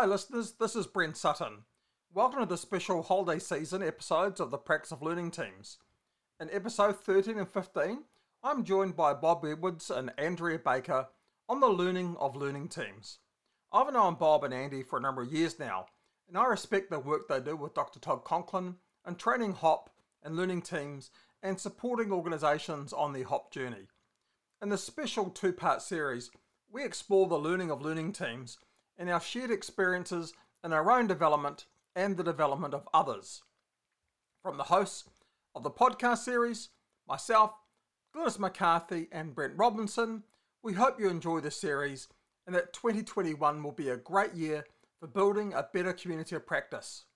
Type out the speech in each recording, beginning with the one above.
Hi, listeners, this is Brent Sutton. Welcome to the special holiday season episodes of the Practice of Learning teams. In episode 13 and 15, I'm joined by Bob Edwards and Andrea Baker on the learning of learning teams. I've known Bob and Andy for a number of years now, and I respect the work they do with Dr. Todd Conklin and training HOP and learning teams and supporting organisations on their HOP journey. In this special two part series, we explore the learning of learning teams and our shared experiences in our own development and the development of others. From the hosts of the podcast series, myself, Glynis McCarthy, and Brent Robinson, we hope you enjoy this series and that 2021 will be a great year for building a better community of practice.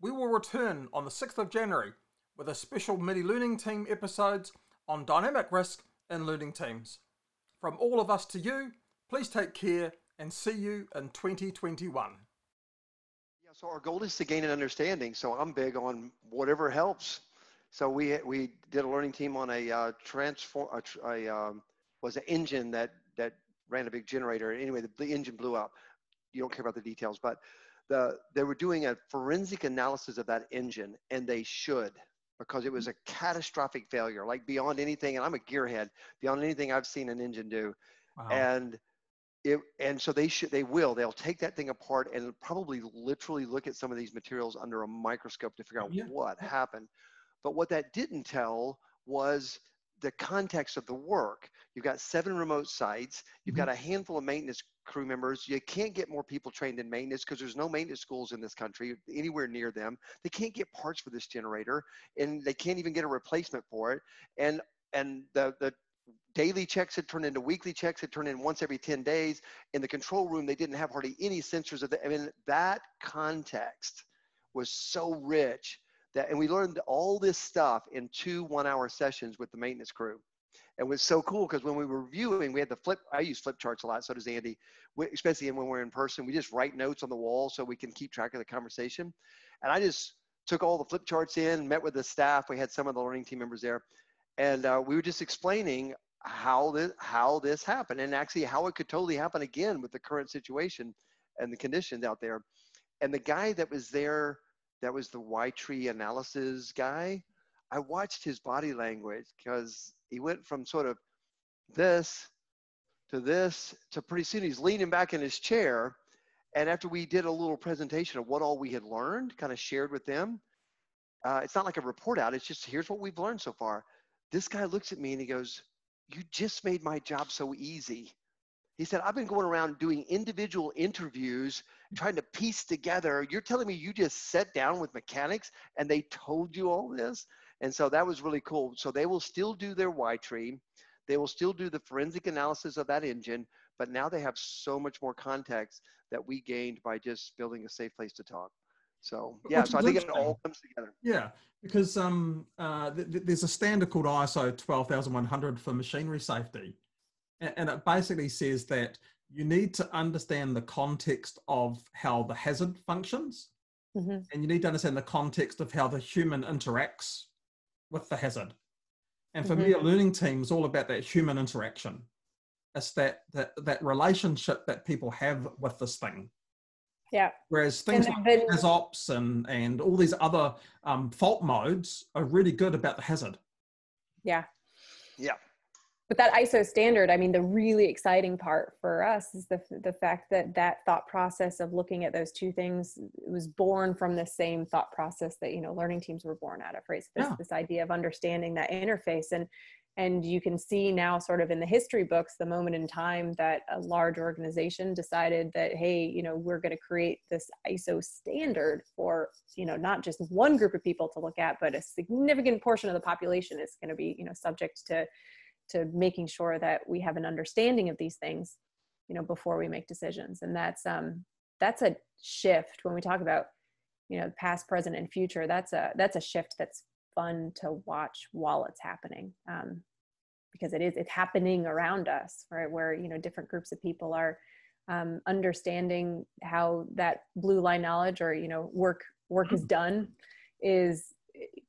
We will return on the 6th of January with a special mini learning team episodes on dynamic risk and learning teams. From all of us to you, please take care and see you in 2021. Yeah, so our goal is to gain an understanding. So I'm big on whatever helps. So we we did a learning team on a uh, transform a, a um, was an engine that that ran a big generator. Anyway, the, the engine blew up. You don't care about the details, but the they were doing a forensic analysis of that engine, and they should because it was a catastrophic failure, like beyond anything. And I'm a gearhead, beyond anything I've seen an engine do. Wow. And it, and so they should they will they'll take that thing apart and probably literally look at some of these materials under a microscope to figure out yeah. what happened. But what that didn't tell was the context of the work. You've got seven remote sites. You've mm-hmm. got a handful of maintenance crew members. You can't get more people trained in maintenance because there's no maintenance schools in this country anywhere near them. They can't get parts for this generator and they can't even get a replacement for it. And and the the daily checks had turned into weekly checks had turned in once every 10 days. In the control room they didn't have hardly any sensors of the i mean that context was so rich that and we learned all this stuff in two one hour sessions with the maintenance crew. And it was so cool because when we were reviewing we had the flip i use flip charts a lot so does andy especially when we're in person we just write notes on the wall so we can keep track of the conversation. And i just took all the flip charts in met with the staff we had some of the learning team members there and uh, we were just explaining how this how this happened and actually how it could totally happen again with the current situation and the conditions out there. And the guy that was there that was the y tree analysis guy i watched his body language because he went from sort of this to this to pretty soon he's leaning back in his chair. And after we did a little presentation of what all we had learned kind of shared with them uh, it's not like a report out it's just here's what we've learned so far this guy looks at me and he goes, You just made my job so easy. He said, I've been going around doing individual interviews, trying to piece together. You're telling me you just sat down with mechanics and they told you all this? And so that was really cool. So they will still do their Y tree. They will still do the forensic analysis of that engine, but now they have so much more context that we gained by just building a safe place to talk. So yeah, Which so I think it all comes together. Yeah, because um, uh, th- th- there's a standard called ISO 12100 for machinery safety, and, and it basically says that you need to understand the context of how the hazard functions, mm-hmm. and you need to understand the context of how the human interacts with the hazard. And for mm-hmm. me, a learning team is all about that human interaction. It's that, that that relationship that people have with this thing yeah. Whereas things and like then, ops and and all these other um, fault modes are really good about the hazard. Yeah. Yeah. But that ISO standard, I mean, the really exciting part for us is the the fact that that thought process of looking at those two things was born from the same thought process that you know learning teams were born out of, right? So this, yeah. this idea of understanding that interface and and you can see now sort of in the history books the moment in time that a large organization decided that hey you know we're going to create this iso standard for you know not just one group of people to look at but a significant portion of the population is going to be you know subject to to making sure that we have an understanding of these things you know before we make decisions. And that's um that's a shift. When we talk about you know past present and future that's a that's a shift that's fun to watch while it's happening. Um, because it is it's happening around us right? Where you know different groups of people are um, understanding how that blue line knowledge or you know work work is done is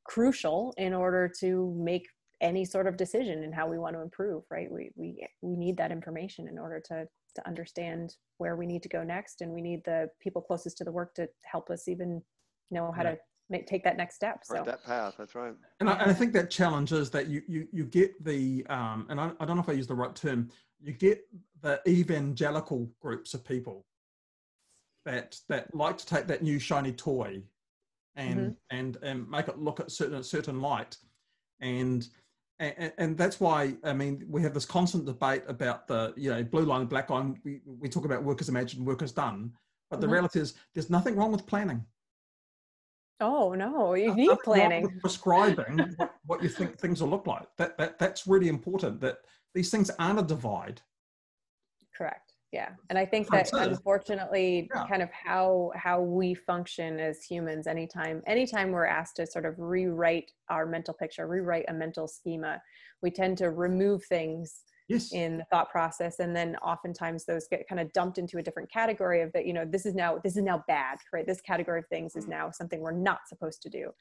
crucial in order to make any sort of decision in how we want to improve right? We we we need that information in order to to understand where we need to go next and we need the people closest to the work to help us even know how to make, take that next step so Right, that path. That's right. And I, and I think that challenge is that you you you get the um, and I, I don't know if I use the right term. You get the evangelical groups of people that that like to take that new shiny toy and and and make it look at certain a certain light, and and, and that's why I mean we have this constant debate about the you know blue line, black line. We we talk about work workers imagined, work workers done, but the Mhm. reality is there's nothing wrong with planning. Oh no you need planning prescribing what, what you think things will look like. That that that's really important. That these things aren't a divide. correct yeah and i think that unfortunately Yeah. kind of how how we function as humans anytime anytime we're asked to sort of rewrite our mental picture rewrite a mental schema we tend to remove things Yes. in the thought process and then oftentimes those get kind of dumped into a different category of that you know this is now this is now bad right this category of things is Mhm. now something we're not supposed to do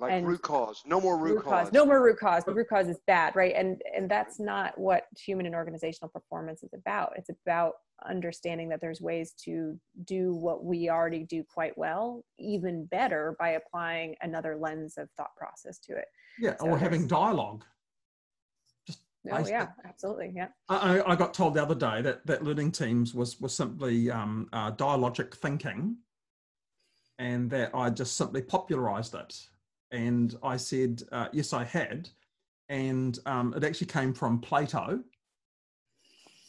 Like And- root cause. No more root, cause. no more root cause the root cause is bad right and and that's not what human and organizational performance is about it's about understanding that there's ways to do what we already do quite well even better by applying another lens of thought process to it yeah. so or having dialogue. Oh Basic. yeah absolutely yeah I, I I got told the other day that that learning teams was was simply um, uh, dialogic thinking, and that I just simply popularized it. And I said, uh, yes, I had, and um, it actually came from Plato.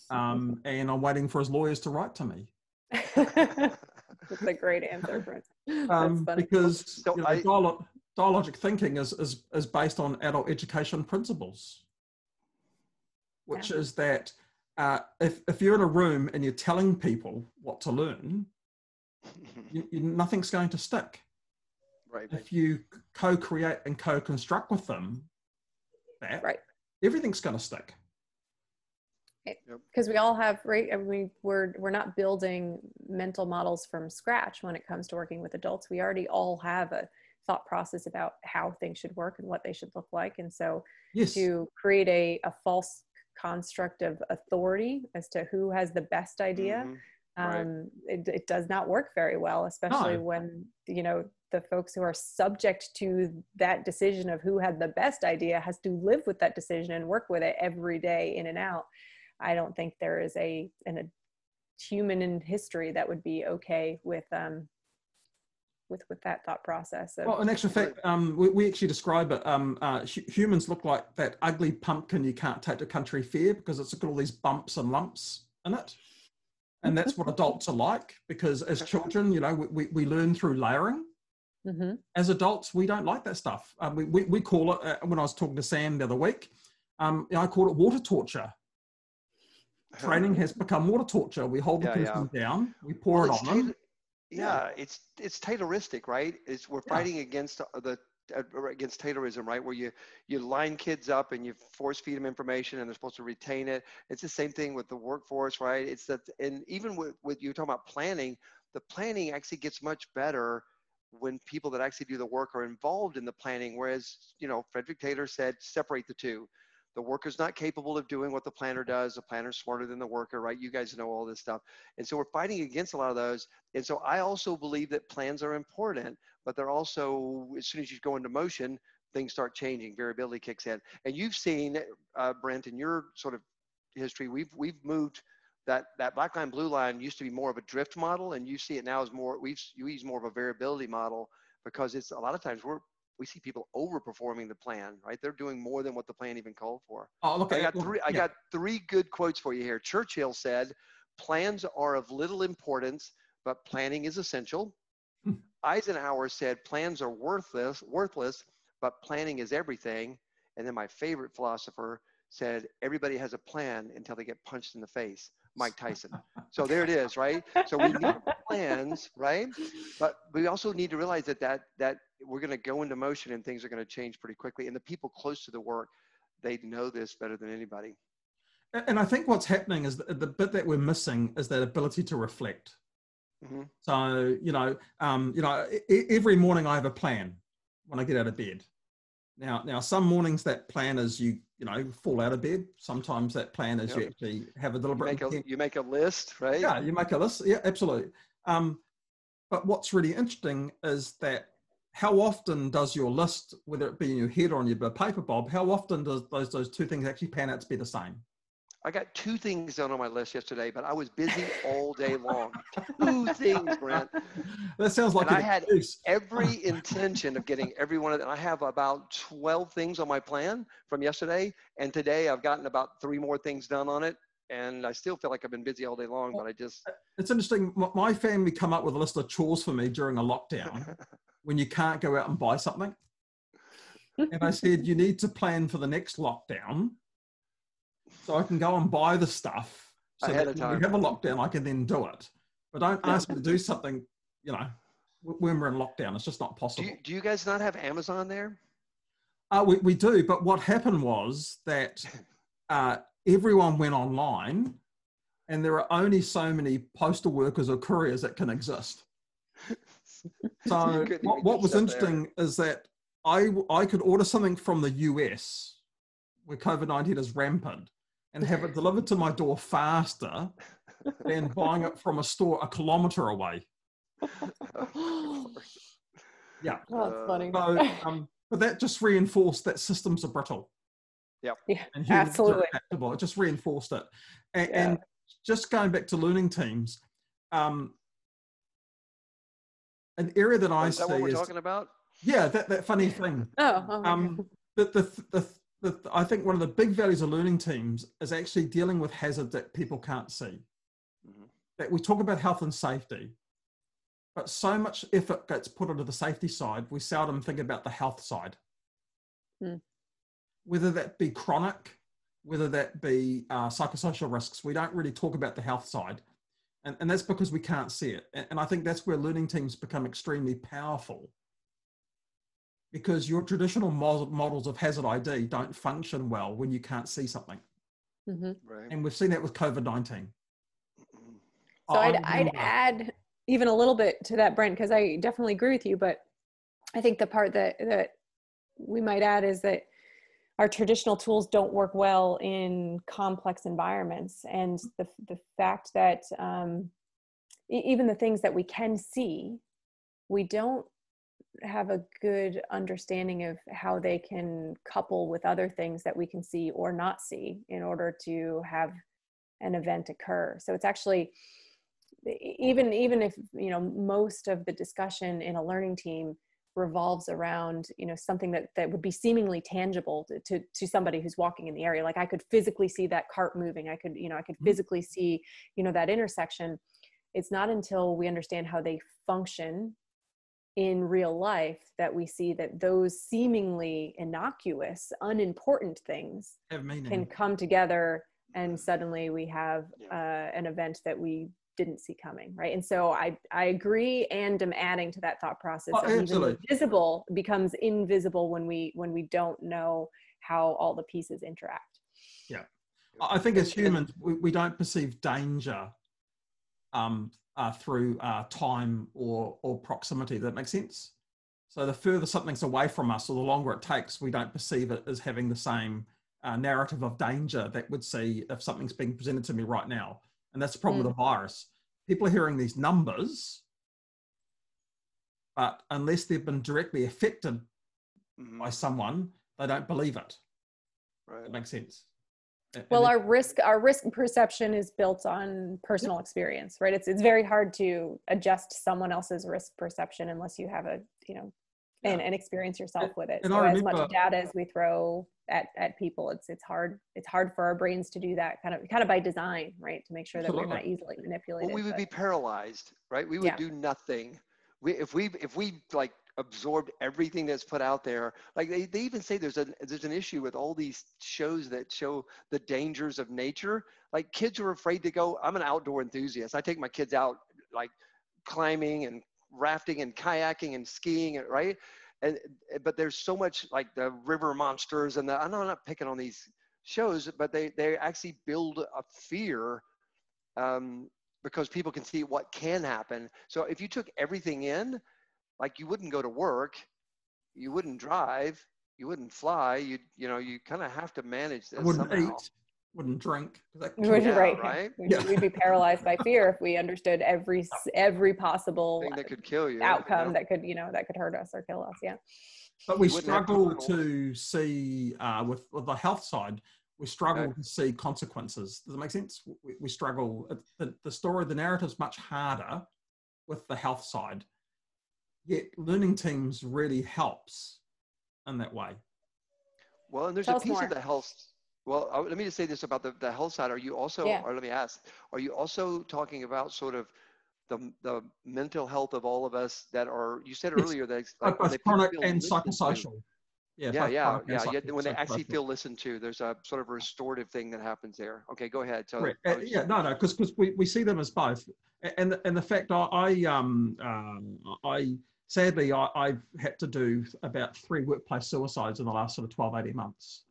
Um, and I'm waiting for his lawyers to write to me that's a great answer Brent. um, because So you know, I- dialogic thinking is, is is based on adult education principles, which Yeah. is that uh, if if you're in a room and you're telling people what to learn, you, you, nothing's going to stick. right. If you co-create and co-construct with them, that Right. everything's going to stick. because we all have right I mean, we're we're not building mental models from scratch when it comes to working with adults we already all have a thought process about how things should work and what they should look like and so Yes. to create a, a false construct of authority as to who has the best idea Mhm. Right. um, it, it does not work very well especially No. when you know the folks who are subject to that decision of who had the best idea has to live with that decision and work with it every day in and out i don't think there is a an, a human in history that would be okay with um with with that thought process of, Well, in actual fact, um, we, we actually describe it. Um, uh, hu- humans look like that ugly pumpkin you can't take to country fair because it's got all these bumps and lumps in it. And that's what adults are like because as children, you know, we, we, we learn through layering. Mhm. As adults, we don't like that stuff. Um, we, we, we call it, uh, when I was talking to Sam the other week, um, I call it water torture. Training has become water torture. We hold the Yeah, yeah. down, we pour Well, it on them. Yeah, it's it's Tayloristic, right? It's we're Yeah. fighting against uh, the uh, against Taylorism, right? Where you you line kids up and you force feed them information, and they're supposed to retain it. It's the same thing with the workforce, right? It's that, and even with with you talking about planning, the planning actually gets much better when people that actually do the work are involved in the planning. Whereas, you know, Frederick Taylor said, separate the two. The worker's not capable of doing what the planner does. The planner's smarter than the worker, right? You guys know all this stuff. And so we're fighting against a lot of those. And so I also believe that plans are important, but they're also, as soon as you go into motion, things start changing, variability kicks in. And you've seen, uh, Brent, in your sort of history, we've we've moved that that black line blue line used to be more of a drift model, and you see it now as more we've you use more of a variability model because it's a lot of times we're we see people overperforming the plan, right? They're doing more than what the plan even called for. Oh, look, I got three. I yeah. got three good quotes for you here. Churchill said, "Plans are of little importance, but planning is essential." Hmm. Eisenhower said, "Plans are worthless, worthless, but planning is everything." And then my favorite philosopher said, "Everybody has a plan until they get punched in the face." Mike Tyson. So there it is, right? So we need plans, right? But we also need to realize that that that we're going to go into motion and things are going to change pretty quickly. And the people close to the work, they know this better than anybody. And I think what's happening is the, the bit that we're missing is that ability to reflect. Mm-hmm. So you know, um, you know, every morning I have a plan when I get out of bed. Now, now some mornings that plan is you you know fall out of bed. Sometimes that plan is yep. you actually have a deliberate. You make a, you make a list, right? Yeah, you make a list. Yeah, absolutely. Um, but what's really interesting is that how often does your list, whether it be in your head or on your paper, Bob, how often does those those two things actually pan out to be the same? I got two things done on my list yesterday, but I was busy all day long. two things, Brent. That sounds like and I had every intention of getting every one of them. I have about 12 things on my plan from yesterday, and today I've gotten about three more things done on it. And I still feel like I've been busy all day long, but I just. It's interesting. My family come up with a list of chores for me during a lockdown when you can't go out and buy something. And I said, you need to plan for the next lockdown so I can go and buy the stuff. So Ahead that when we have a lockdown, I can then do it. But don't ask me to do something, you know, when we're in lockdown. It's just not possible. Do you, do you guys not have Amazon there? Uh, we, we do, but what happened was that uh, everyone went online and there are only so many postal workers or couriers that can exist. So what, what was interesting there. is that I, I could order something from the US where COVID 19 is rampant and have it delivered to my door faster than buying it from a store a kilometer away. yeah. Oh, that's funny. So, um, but that just reinforced that systems are brittle. Yep. Yeah, absolutely. It just reinforced it. And, yeah. and, just going back to learning teams, um, an area that I is see that what we're is, talking about? Yeah, that, that funny thing. Oh, oh um, the, the, the, the, I think one of the big values of learning teams is actually dealing with hazard that people can't see. Mm-hmm. That we talk about health and safety, but so much effort gets put into the safety side, we seldom think about the health side. Mm. Whether that be chronic, whether that be uh, psychosocial risks, we don't really talk about the health side. And, and that's because we can't see it. And, and I think that's where learning teams become extremely powerful because your traditional models of hazard ID don't function well when you can't see something. Mm-hmm. Right. And we've seen that with COVID 19. So I'd, I'd add even a little bit to that, Brent, because I definitely agree with you. But I think the part that, that we might add is that our traditional tools don't work well in complex environments. And the, the fact that um, even the things that we can see, we don't have a good understanding of how they can couple with other things that we can see or not see in order to have an event occur so it's actually even even if you know most of the discussion in a learning team revolves around you know something that that would be seemingly tangible to, to, to somebody who's walking in the area. Like i could physically see that cart moving. I could you know i could mm-hmm. physically see you know that intersection. It's not until we understand how they function in real life that we see that those seemingly innocuous, unimportant things can come together and suddenly we have uh, an event that we didn't see coming right and so i i agree and am adding to that thought process oh, even visible becomes invisible when we when we don't know how all the pieces interact yeah i think as humans we, we don't perceive danger um, uh, through uh, time or, or proximity. That makes sense? So the further something's away from us or the longer it takes, we don't perceive it as having the same uh, narrative of danger that would see if something's being presented to me right now. And that's the problem mm. with the virus. People are hearing these numbers, but unless they've been directly affected mm-hmm. by someone, they don't believe it. Right. That makes sense well our risk our risk perception is built on personal experience right it's it's very hard to adjust someone else's risk perception unless you have a you know and, yeah. and experience yourself with it and so as much data as we throw at, at people it's it's hard it's hard for our brains to do that kind of kind of by design right to make sure that Absolutely. we're not easily manipulated well, we would but, be paralyzed right we would yeah. do nothing we if we if we like absorbed everything that's put out there. Like they, they even say there's an there's an issue with all these shows that show the dangers of nature. Like kids are afraid to go. I'm an outdoor enthusiast. I take my kids out like climbing and rafting and kayaking and skiing, right? And but there's so much like the river monsters and the I'm not picking on these shows, but they they actually build a fear um, because people can see what can happen. So if you took everything in, like you wouldn't go to work, you wouldn't drive, you wouldn't fly, you you know you kind of have to manage this. wouldn't somehow. eat, wouldn't drink. That would- Yeah, right. right? We'd, Yeah. we'd be paralyzed by fear if we understood every every possible Thing that could kill you. you outcome know? that could you know that could hurt us or kill us. Yeah. But we You wouldn't have struggle to see uh, with, with the health side. We struggle Okay. to see consequences. Does it make sense? We, we struggle. The, the story, the narrative's much harder with the health side. Yet learning teams really helps in that way. Well, and there's Tell a piece more. of the health. Well, uh, let me just say this about the, the health side. Are you also, Yeah. or let me ask, are you also talking about sort of the, the mental health of all of us that are, you said Yes. earlier that it's Both they feel chronic and listened to. psychosocial. Yeah, both yeah, yeah. yeah, psycho- When they actually feel listened to, there's a sort of restorative thing that happens there. Okay, go ahead. So, Correct. I Uh, yeah, no, no, because we, we see them as both, and and the fact I, I um um I sadly I, I've had to do about three workplace suicides in the last sort of 12, 18 months,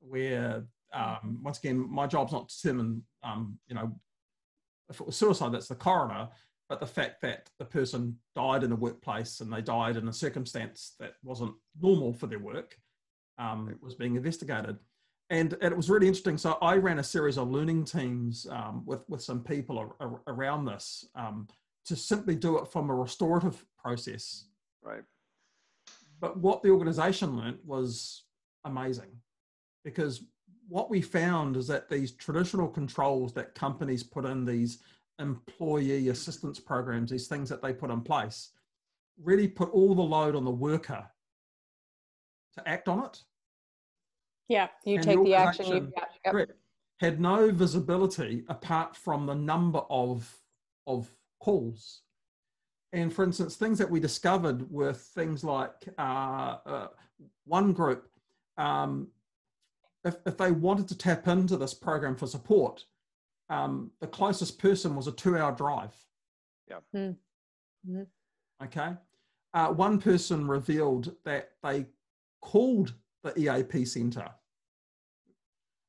where um once again my job's not to determine um you know if it was suicide that's the coroner, but the fact that the person died in a workplace and they died in a circumstance that wasn't normal for their work um, was being investigated and, and it was really interesting. So I ran a series of learning teams um, with with some people ar- ar- around this um, to simply do it from a restorative process. right. But what the organisation learnt was amazing, because what we found is that these traditional controls that companies put in these employee assistance programs, these things that they put in place, really put all the load on the worker to act on it. Yeah. You And take the action. You, yeah, yep. Had no visibility apart from the number of of calls. And for instance, things that we discovered were things like uh, uh, one group, um, if, if they wanted to tap into this program for support, um, the closest person was a two hour drive. Yeah. Hmm. Mhm. Okay. Uh, one person revealed that they called the EAP center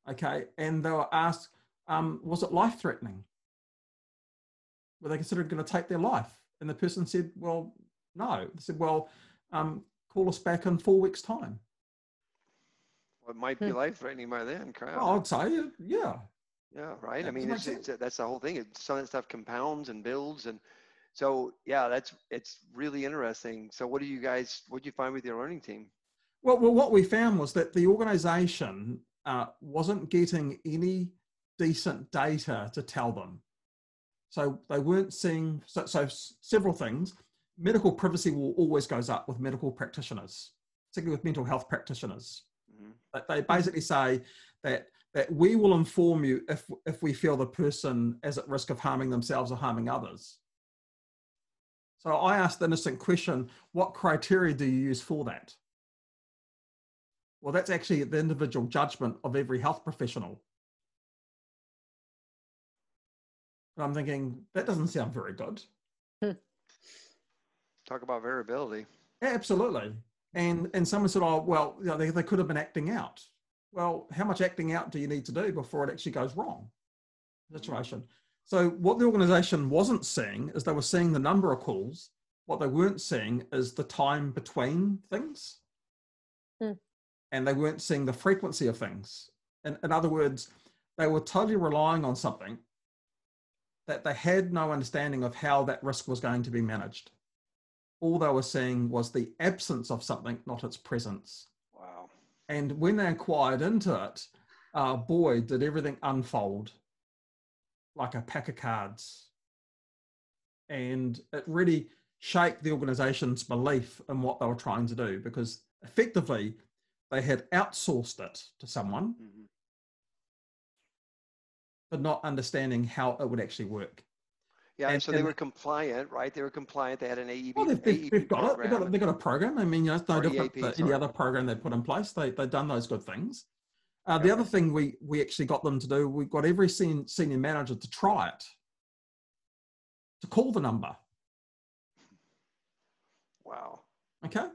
okay, and they were asked, um, was it life threatening? Were they considered going to take their life? And the person said, well, no. They said, well, um, call us back in four weeks' time. It might be Hmm. life threatening by then. Crap. Well, I'd say, yeah. Yeah, right. I mean, it's, it's that's the whole thing. It's some of that stuff compounds and builds, and so yeah, that's it's really interesting. So, what do you guys? What do you find with your learning team? Well, well, what we found was that the organization uh, wasn't getting any decent data to tell them. So they weren't seeing, so, so several things. Medical privacy will always goes up with medical practitioners, particularly with mental health practitioners. Mhm. But they basically say that that we will inform you if if we feel the person is at risk of harming themselves or harming others. So I asked the innocent question: What criteria do you use for that? Well, that's actually the individual judgment of every health professional. And I'm thinking that doesn't sound very good. Talk about variability. Absolutely. And and someone said, oh, well, you know, they, they could have been acting out. Well, how much acting out do you need to do before it actually goes wrong? Situation. So what the organization wasn't seeing is they were seeing the number of calls. What they weren't seeing is the time between things. Hmm. And they weren't seeing the frequency of things. In, in other words, they were totally relying on something that they had no understanding of how that risk was going to be managed all they were seeing was the absence of something, not its presence. Wow. And when they inquired into it, uh, boy, did everything unfold like a pack of cards. And it really shaped the organization's belief in what they were trying to do because effectively they had outsourced it to someone, Mhm. but not understanding how it would actually work. Yeah, And- so they and- were compliant, right? They were compliant. They had an AEB, Well, they've, they've, AEP they've got it. They've got, a- they've got a program. I mean, you know, it's no Or different EAP, any other program they put in place. They, they've done those good things. Uh, the other thing we, we actually got them to do, we got every senior, senior manager to try it, to call the number. Wow. Okay.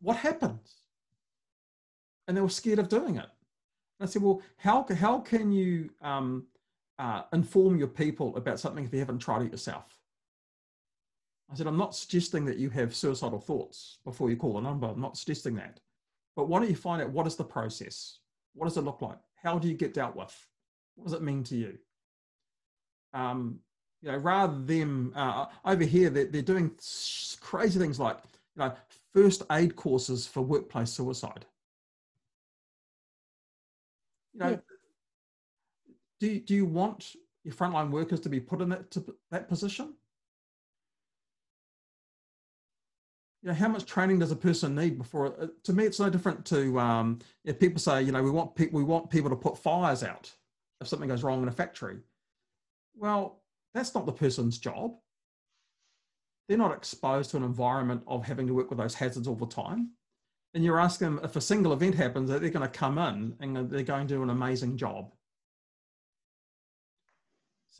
What happens? And they were scared of doing it. And I said, well, how, how can you um, uh, inform your people about something if you haven't tried it yourself? I said, I'm not suggesting that you have suicidal thoughts before you call the number. I'm not suggesting that. But why don't you find out what is the process? What does it look like? How do you get dealt with? What does it mean to you? Um, you know, rather than uh, over here, they're, they're doing crazy things like, you know, first aid courses for workplace suicide. You know, Yeah. Do, you- do you want your frontline workers to be put in that, that position? you know, how much training does a person need before? Uh, to me, it's no different to um, if people say, you know, we want people we want people to put fires out if something goes wrong in a factory. Well, that's not the person's job. They're not exposed to an environment of having to work with those hazards all the time. And you're asking them if a single event happens that they're going to come in and they're going to do an amazing job.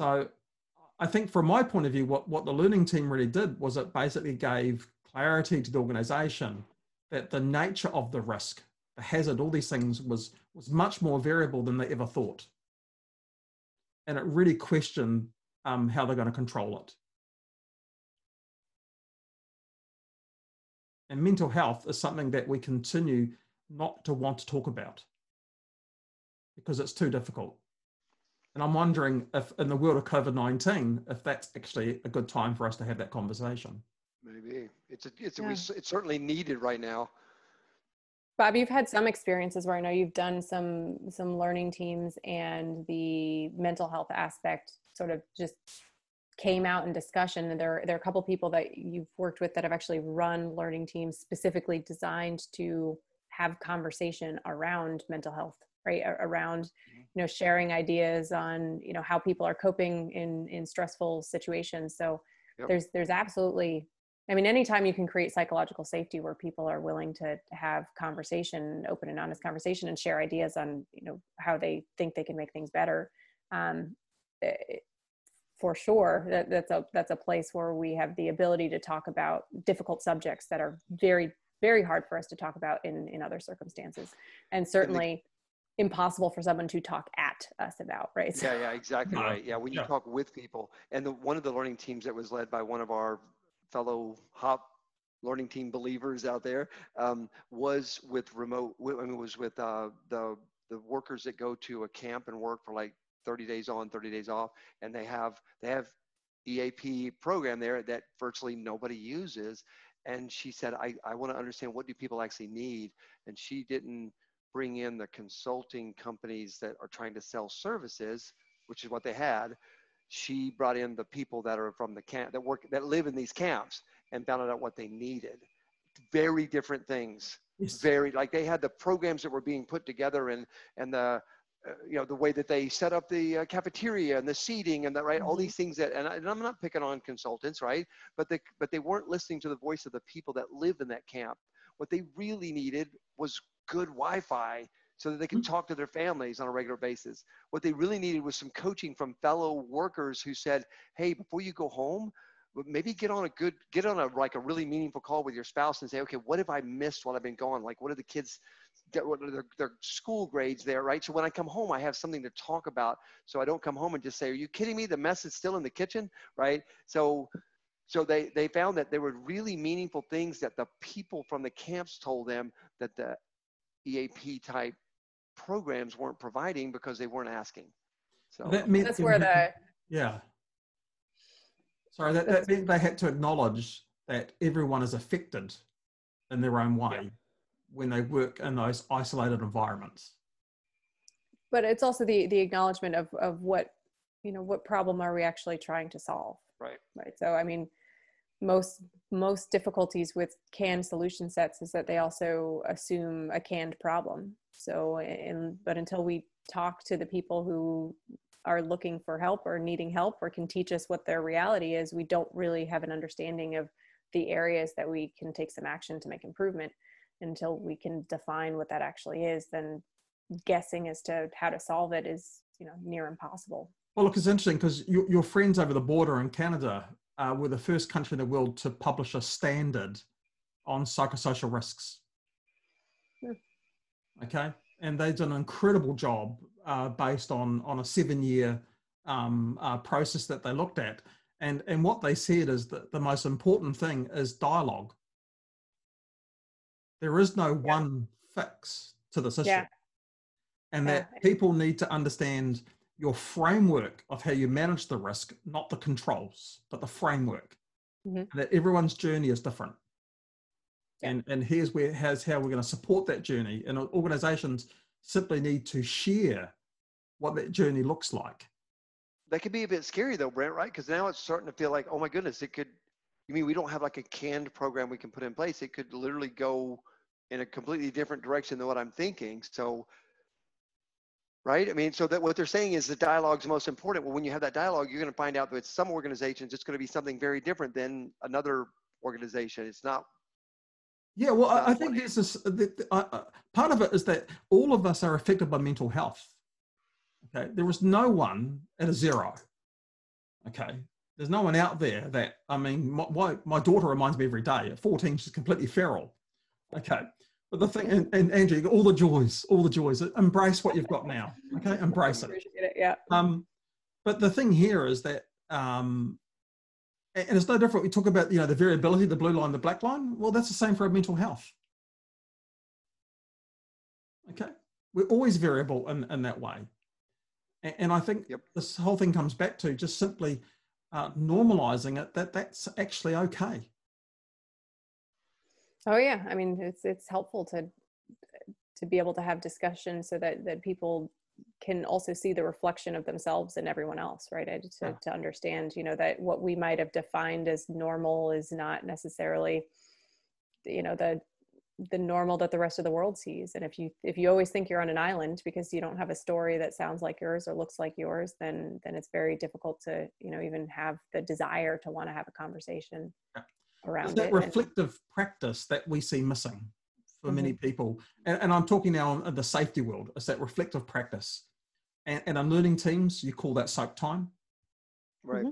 So I think from my point of view, what, what the learning team really did was it basically gave clarity to the organization that the nature of the risk, the hazard, all these things was, was much more variable than they ever thought. And it really questioned um, how they're going to control it. And mental health is something that we continue not to want to talk about because it's too difficult. And I'm wondering if, in the world of COVID 19, if that's actually a good time for us to have that conversation. Maybe it's a, it's a, Yeah. it's certainly needed right now. Bob, you've had some experiences where I know you've done some some learning teams and the mental health aspect sort of just came out in discussion and there there are a couple people that you've worked with that have actually run learning teams specifically designed to have conversation around mental health right around you know sharing ideas on you know how people are coping in in stressful situations. So Yep. there's there's absolutely I mean, anytime you can create psychological safety where people are willing to to have conversation, open and honest conversation, and share ideas on you know how they think they can make things better, um, eh, for sure, that, that's a that's a place where we have the ability to talk about difficult subjects that are very very hard for us to talk about in in other circumstances, and certainly impossible for someone to talk at us about. Right? So- Yeah, yeah, exactly No, right. Yeah, when you yeah. talk with people, and the, one of the learning teams that was led by one of our fellow HOP learning team believers out there um, was with remote. wi- I mean, was with uh, the the workers that go to a camp and work for like 30 days on, 30 days off, and they have they have EAP program there that virtually nobody uses. And she said, I, I want to understand what do people actually need. And she didn't bring in the consulting companies that are trying to sell services, which is what they had. She brought in the people that are from the camp that work that live in these camps and found out what they needed. Very different things. Yes. Very like they had the programs that were being put together and and the uh, you know the way that they set up the uh, cafeteria and the seating and that right all Mhm. these things that and, I, and I'm not picking on consultants right but they but they weren't listening to the voice of the people that live in that camp what they really needed was good Wi-Fi so that they can mm-hmm. talk to their families on a regular basis. What they really needed was some coaching from fellow workers who said, "Hey, before you go home, maybe get on a good get on a like a really meaningful call with your spouse and say, okay, what have I missed while I've been gone? Like, what are the kids get? What are their, their school grades there, right? So when I come home, I have something to talk about. So I don't come home and just say, are you kidding me? The mess is still in the kitchen, right? So so they, they found that there were really meaningful things that the people from the camps told them that the EAP type programs weren't providing because they weren't asking. So That meant that's where having- the Yeah. Sorry, that, that meant they had to acknowledge that everyone is affected in their own way when they work in those isolated environments. but it's also the the acknowledgement of of what you know what problem are we actually trying to solve right. right so i mean most most difficulties with canned solution sets is that they also assume a canned problem. So and but until we talk to the people who are looking for help or needing help or can teach us what their reality is we don't really have an understanding of the areas that we can take some action to make improvement. Until we can define what that actually is then guessing as to how to solve it is you know near impossible. Well look it's interesting because your, your friends over the border in canada uh, were the first country in the world to publish a standard on psychosocial risks Hmm. okay and they've done an incredible job uh, based on on a seven year um, uh, process that they looked at and and what they said is that the most important thing is dialogue there is no yeah. one fix to this issue yeah. and that people need to understand your framework of how you manage the risk not the controls but the framework. Mm-hmm. that everyone's journey is different. And and here's where has how we're going to support that journey. And organizations simply need to share what that journey looks like. That could be a bit scary though brent right? Because now it's starting to feel like oh my goodness it could you mean we don't have like a canned program we can put in place. It could literally go in a completely different direction than what i'm thinking. So right i mean so that what they're saying is the dialogue's most important well when you have that dialogue you're going to find out that some organizations it's going to be something very different than another organization it's not yeah, well, I, I think there's this. The, the, uh, part of it is that all of us are affected by mental health. Okay, there is no one at a zero. Okay, there's no one out there that I mean, my, my, my daughter reminds me every day. At 14, she's completely feral. Okay, but the thing, and, and Andrew, all the joys, all the joys. Embrace what you've got now. Okay, embrace it. it. Yeah. Um, but the thing here is that um, and it's no different. We talk about you know the variability, the blue line, the black line. Well, that's the same for our mental health. Okay, we're always variable in, in that way, and, and I think yep. this whole thing comes back to just simply uh, normalizing it that that's actually okay. Oh yeah, I mean it's it's helpful to to be able to have discussion so that that people can also see the reflection of themselves and everyone else right to, yeah. to understand you know that what we might have defined as normal is not necessarily you know the the normal that the rest of the world sees and if you if you always think you're on an island because you don't have a story that sounds like yours or looks like yours then then it's very difficult to you know even have the desire to want to have a conversation yeah. Around that it reflective and, practice that we see missing for mm-hmm. many people and, and, i'm talking now in the safety world it's that reflective practice and, and on learning teams, you call that soak time. Right. Mm-hmm.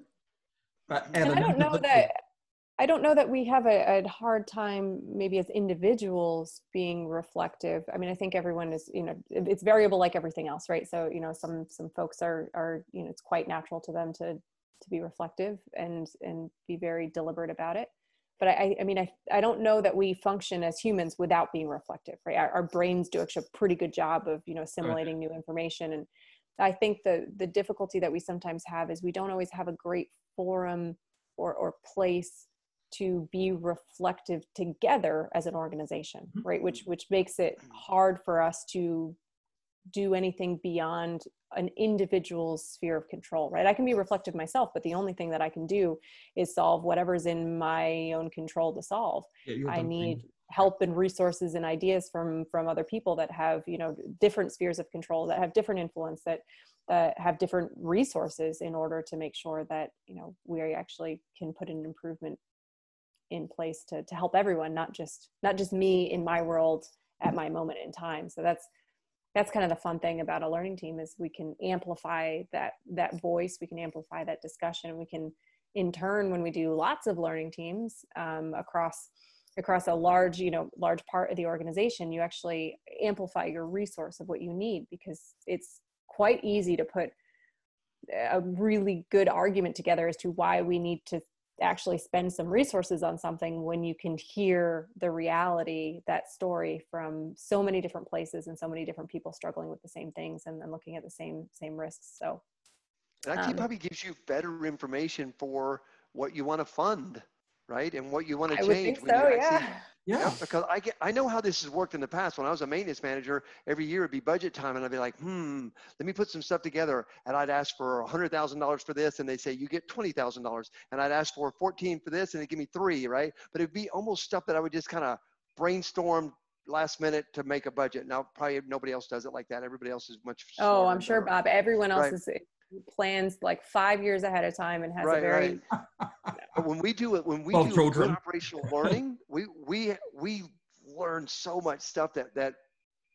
But and I don't know that I don't know that we have a, a, hard time, maybe as individuals, being reflective. I mean, I think everyone is, you know, it's variable like everything else, right? So, you know, some some folks are are, you know, it's quite natural to them to to be reflective and and be very deliberate about it. But I, I mean, I, I don't know that we function as humans without being reflective, right? Our, our brains do actually a pretty good job of, you know, assimilating right. new information and I think the the difficulty that we sometimes have is we don't always have a great forum or or place to be reflective together as an organization, mm-hmm. right? Which which makes it hard for us to do anything beyond an individual's sphere of control, right? I can be reflective myself, but the only thing that I can do is solve whatever's in my own control to solve. Yeah, I need help and resources and ideas from from other people that have you know different spheres of control that have different influence that that have different resources in order to make sure that you know we actually can put an improvement in place to to help everyone not just not just me in my world at my moment in time so that's that's kind of the fun thing about a learning team is we can amplify that that voice we can amplify that discussion we can in turn when we do lots of learning teams um, across across a large you know large part of the organization you actually amplify your resource of what you need because it's quite easy to put a really good argument together as to why we need to actually spend some resources on something when you can hear the reality that story from so many different places and so many different people struggling with the same things and then looking at the same same risks so that actually um, probably gives you better information for what you want to fund right? And what you want to I change. Would think so, yeah. Yeah. yeah. Because I get, I know how this has worked in the past. When I was a maintenance manager, every year it'd be budget time, and I'd be like, hmm, let me put some stuff together. And I'd ask for hundred thousand dollars for this, and they say you get twenty thousand dollars. And I'd ask for fourteen for this, and they give me three, right? But it'd be almost stuff that I would just kind of brainstorm last minute to make a budget. Now, probably nobody else does it like that. Everybody else is much. Oh, I'm sure, Bob. Everyone else right. is plans like five years ahead of time and has Right, a very right. But when we do it, when we Well, do children. operational learning, we we we learn so much stuff that that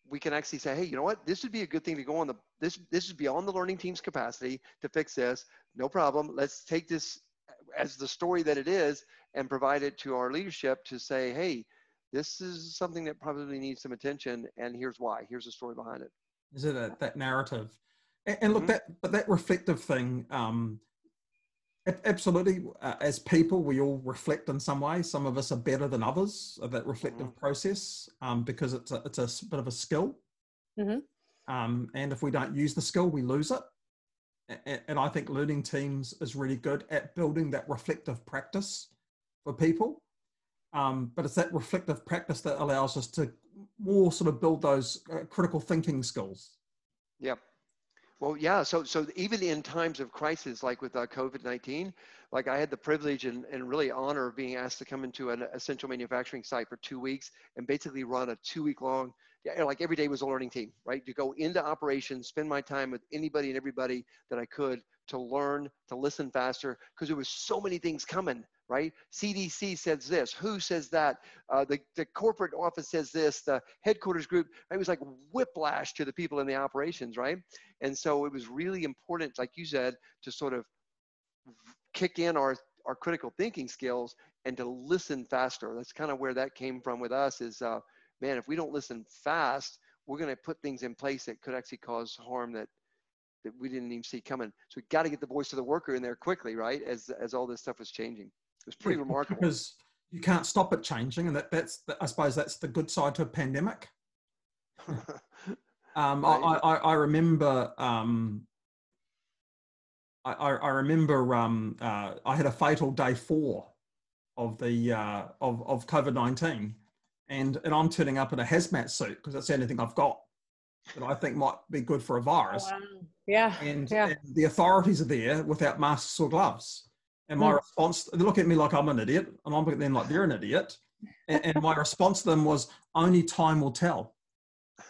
we can actually say, hey, you know what? This would be a good thing to go on the this this is beyond the learning team's capacity to fix this. No problem. Let's take this as the story that it is and provide it to our leadership to say, hey, this is something that probably needs some attention, and here's why. Here's the story behind it. Is it a, that narrative? And, and look, Mhm. that but that reflective thing, um, absolutely. Uh, as people, we all reflect in some way. Some of us are better than others at that reflective process um, because it's a it's a s- bit of a skill. Mhm. Um, and if we don't use the skill, we lose it. A- a- And I think learning teams is really good at building that reflective practice for people. Um, but it's that reflective practice that allows us to more sort of build those uh, critical thinking skills. Yep. Well, yeah. So, so even in times of crisis, like with uh, COVID nineteen, like I had the privilege and, and really honor of being asked to come into an essential manufacturing site for two weeks and basically run a two week long, yeah, like every day was a learning team, right? To go into operations, spend my time with anybody and everybody that I could to learn, to listen faster, because there was so many things coming, right? CDC says this, who says that, uh, the, the corporate office says this, the headquarters group, it was like whiplash to the people in the operations, right? And so it was really important, like you said, to sort of kick in our, our critical thinking skills and to listen faster. That's kind of where that came from with us is, uh, man, if we don't listen fast, we're going to put things in place that could actually cause harm that that we didn't even see coming. So we got to get the voice of the worker in there quickly, right? As as all this stuff was changing, it was pretty Yeah, remarkable. because you can't stop it changing, and that, that's the, I suppose that's the good side to a pandemic. Um, I, Right. I, I remember um, I, I I remember um, uh, I had a fatal day four of the uh, of of COVID nineteen, and and I'm turning up in a hazmat suit because that's the only thing I've got that I think might be good for a virus. Wow. Yeah and, yeah and the authorities are there without masks or gloves. And my Mm. response, they look at me like I'm an idiot, and I'm looking at them like they're an idiot. And, and my response to them was, "Only time will tell."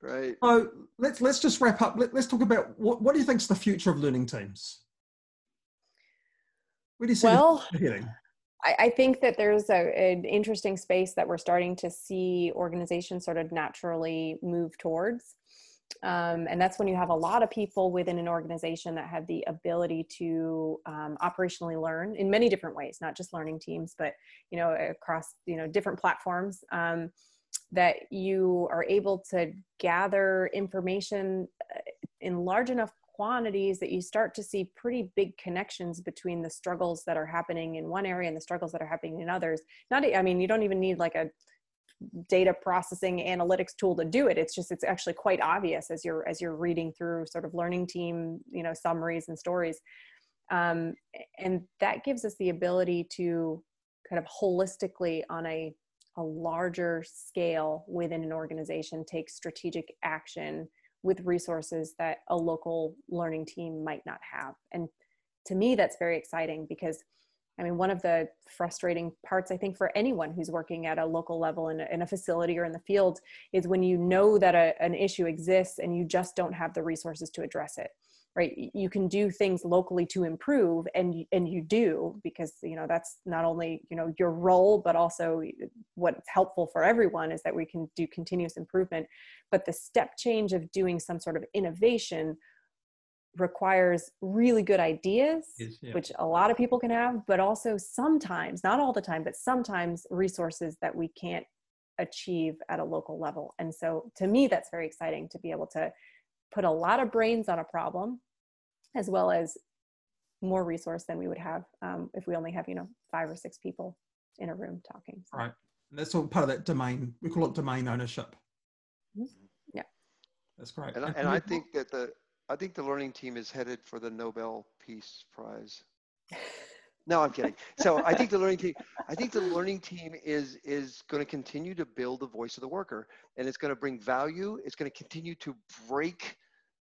right. So let's let's just wrap up. Let, us talk about what what do you think is the future of learning teams? Where do you see well heading? I, I think that there's a, an interesting space that we're starting to see organizations sort of naturally move towards. Um, and that's when you have a lot of people within an organization that have the ability to um, operationally learn in many different ways, not just learning teams, but you know across you know different platforms. Um, that you are able to gather information uh, in large enough quantities that you start to see pretty big connections between the struggles that are happening in one area and the struggles that are happening in others not i mean you don't even need like a data processing analytics tool to do it it's just it's actually quite obvious as you're as you're reading through sort of learning team you know summaries and stories um, and that gives us the ability to kind of holistically on a a larger scale within an organization take strategic action with resources that a local learning team might not have. And to me, that's very exciting because I mean, one of the frustrating parts, I think, for anyone who's working at a local level in a, in a facility or in the field is when you know that a, an issue exists and you just don't have the resources to address it right? You can do things locally to improve and and you do because you know that's not only you know your role but also what's helpful for everyone is that we can do continuous improvement. But the step change of doing some sort of innovation requires really good ideas Yes, yeah. which a lot of people can have but also sometimes not all the time but sometimes resources that we can't achieve at a local level and so to me that's very exciting to be able to put a lot of brains on a problem as well as more resource than we would have um, if we only have you know five or six people in a room talking so. Right. And that's all part of that domain. We call it domain ownership. Mhm. Yeah. That's great. And, I- and I think that the I think the learning team is headed for the Nobel Peace Prize. No, I'm kidding. So I think the learning team, I think the learning team is is going to continue to build the voice of the worker, and it's going to bring value. It's going to continue to break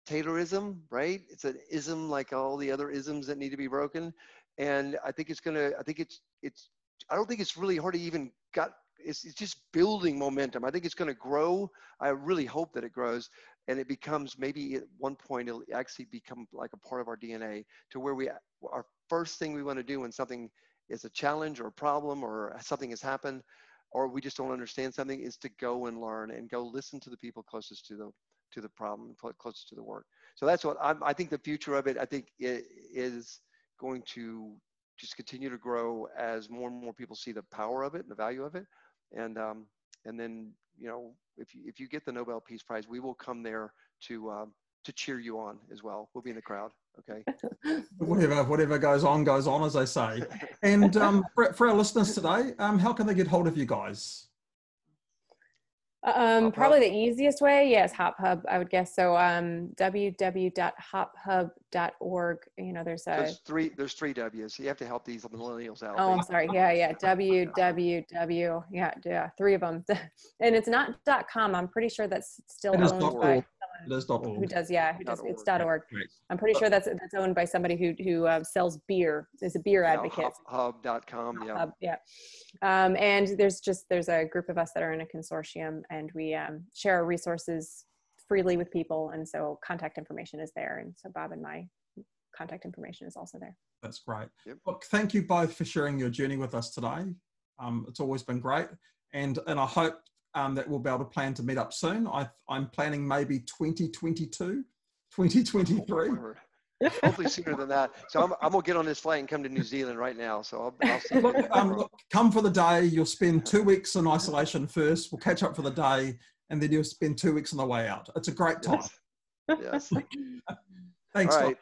Taylorism, right? It's an ism like all the other isms that need to be broken, and I think it's going to. I think it's it's. I don't think it's really hard to even got. It's, it's just building momentum. I think it's going to grow. I really hope that it grows, and it becomes maybe at one point it'll actually become like a part of our DNA to where we our first thing we want to do when something is a challenge or a problem or something has happened or we just don't understand something is to go and learn and go listen to the people closest to the to the problem closest to the work. So that's what I'm, i think the future of it i think it is going to just continue to grow as more and more people see the power of it and the value of it. And um, and then you know if you if you get the Nobel Peace Prize, we will come there to um, to cheer you on as well. We'll be in the crowd. Okay. whatever whatever goes on goes on, as I say. And um, for, for, our listeners today, um, how can they get hold of you guys? Um, probably the easiest way, yes, Hop Hub, I would guess. So um, www.hophub.org. You know, there's a there's three there's three W's. So you have to help these millennials out. Oh, I'm sorry. Yeah, yeah. www. Yeah, yeah, three of them. and it's not .com. I'm pretty sure that's still owned by it is dot org. Who does? Yeah, who does? It's dot org. Right. I'm pretty sure that's that's owned by somebody who who uh, sells beer. Is a beer advocate. hub.com. Yeah. Hub, yeah. Um, and there's just there's a group of us that are in a consortium, and we um, share our resources freely with people, and so contact information is there, and so Bob and my contact information is also there. That's great. Yep. Look, thank you both for sharing your journey with us today. Um, it's always been great, and and I hope um, that we'll be able to plan to meet up soon. I, am planning maybe 2022, 2023. Hopefully sooner than that. So I'm, I'm, gonna get on this flight and come to New Zealand right now. So I'll, I'll see look, um, look, come for the day. You'll spend two weeks in isolation first. We'll catch up for the day, and then you'll spend two weeks on the way out. It's a great time. Yes. yes. Thanks, All right.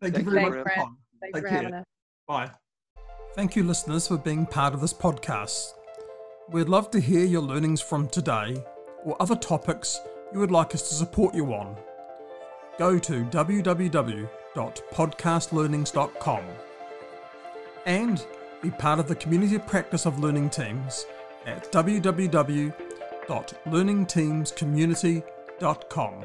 Thank, Thank you very much. Thanks Take for care. having us. Bye. Thank you, listeners, for being part of this podcast. We'd love to hear your learnings from today or other topics you would like us to support you on. Go to www.podcastlearnings.com and be part of the community practice of learning teams at www.learningteamscommunity.com.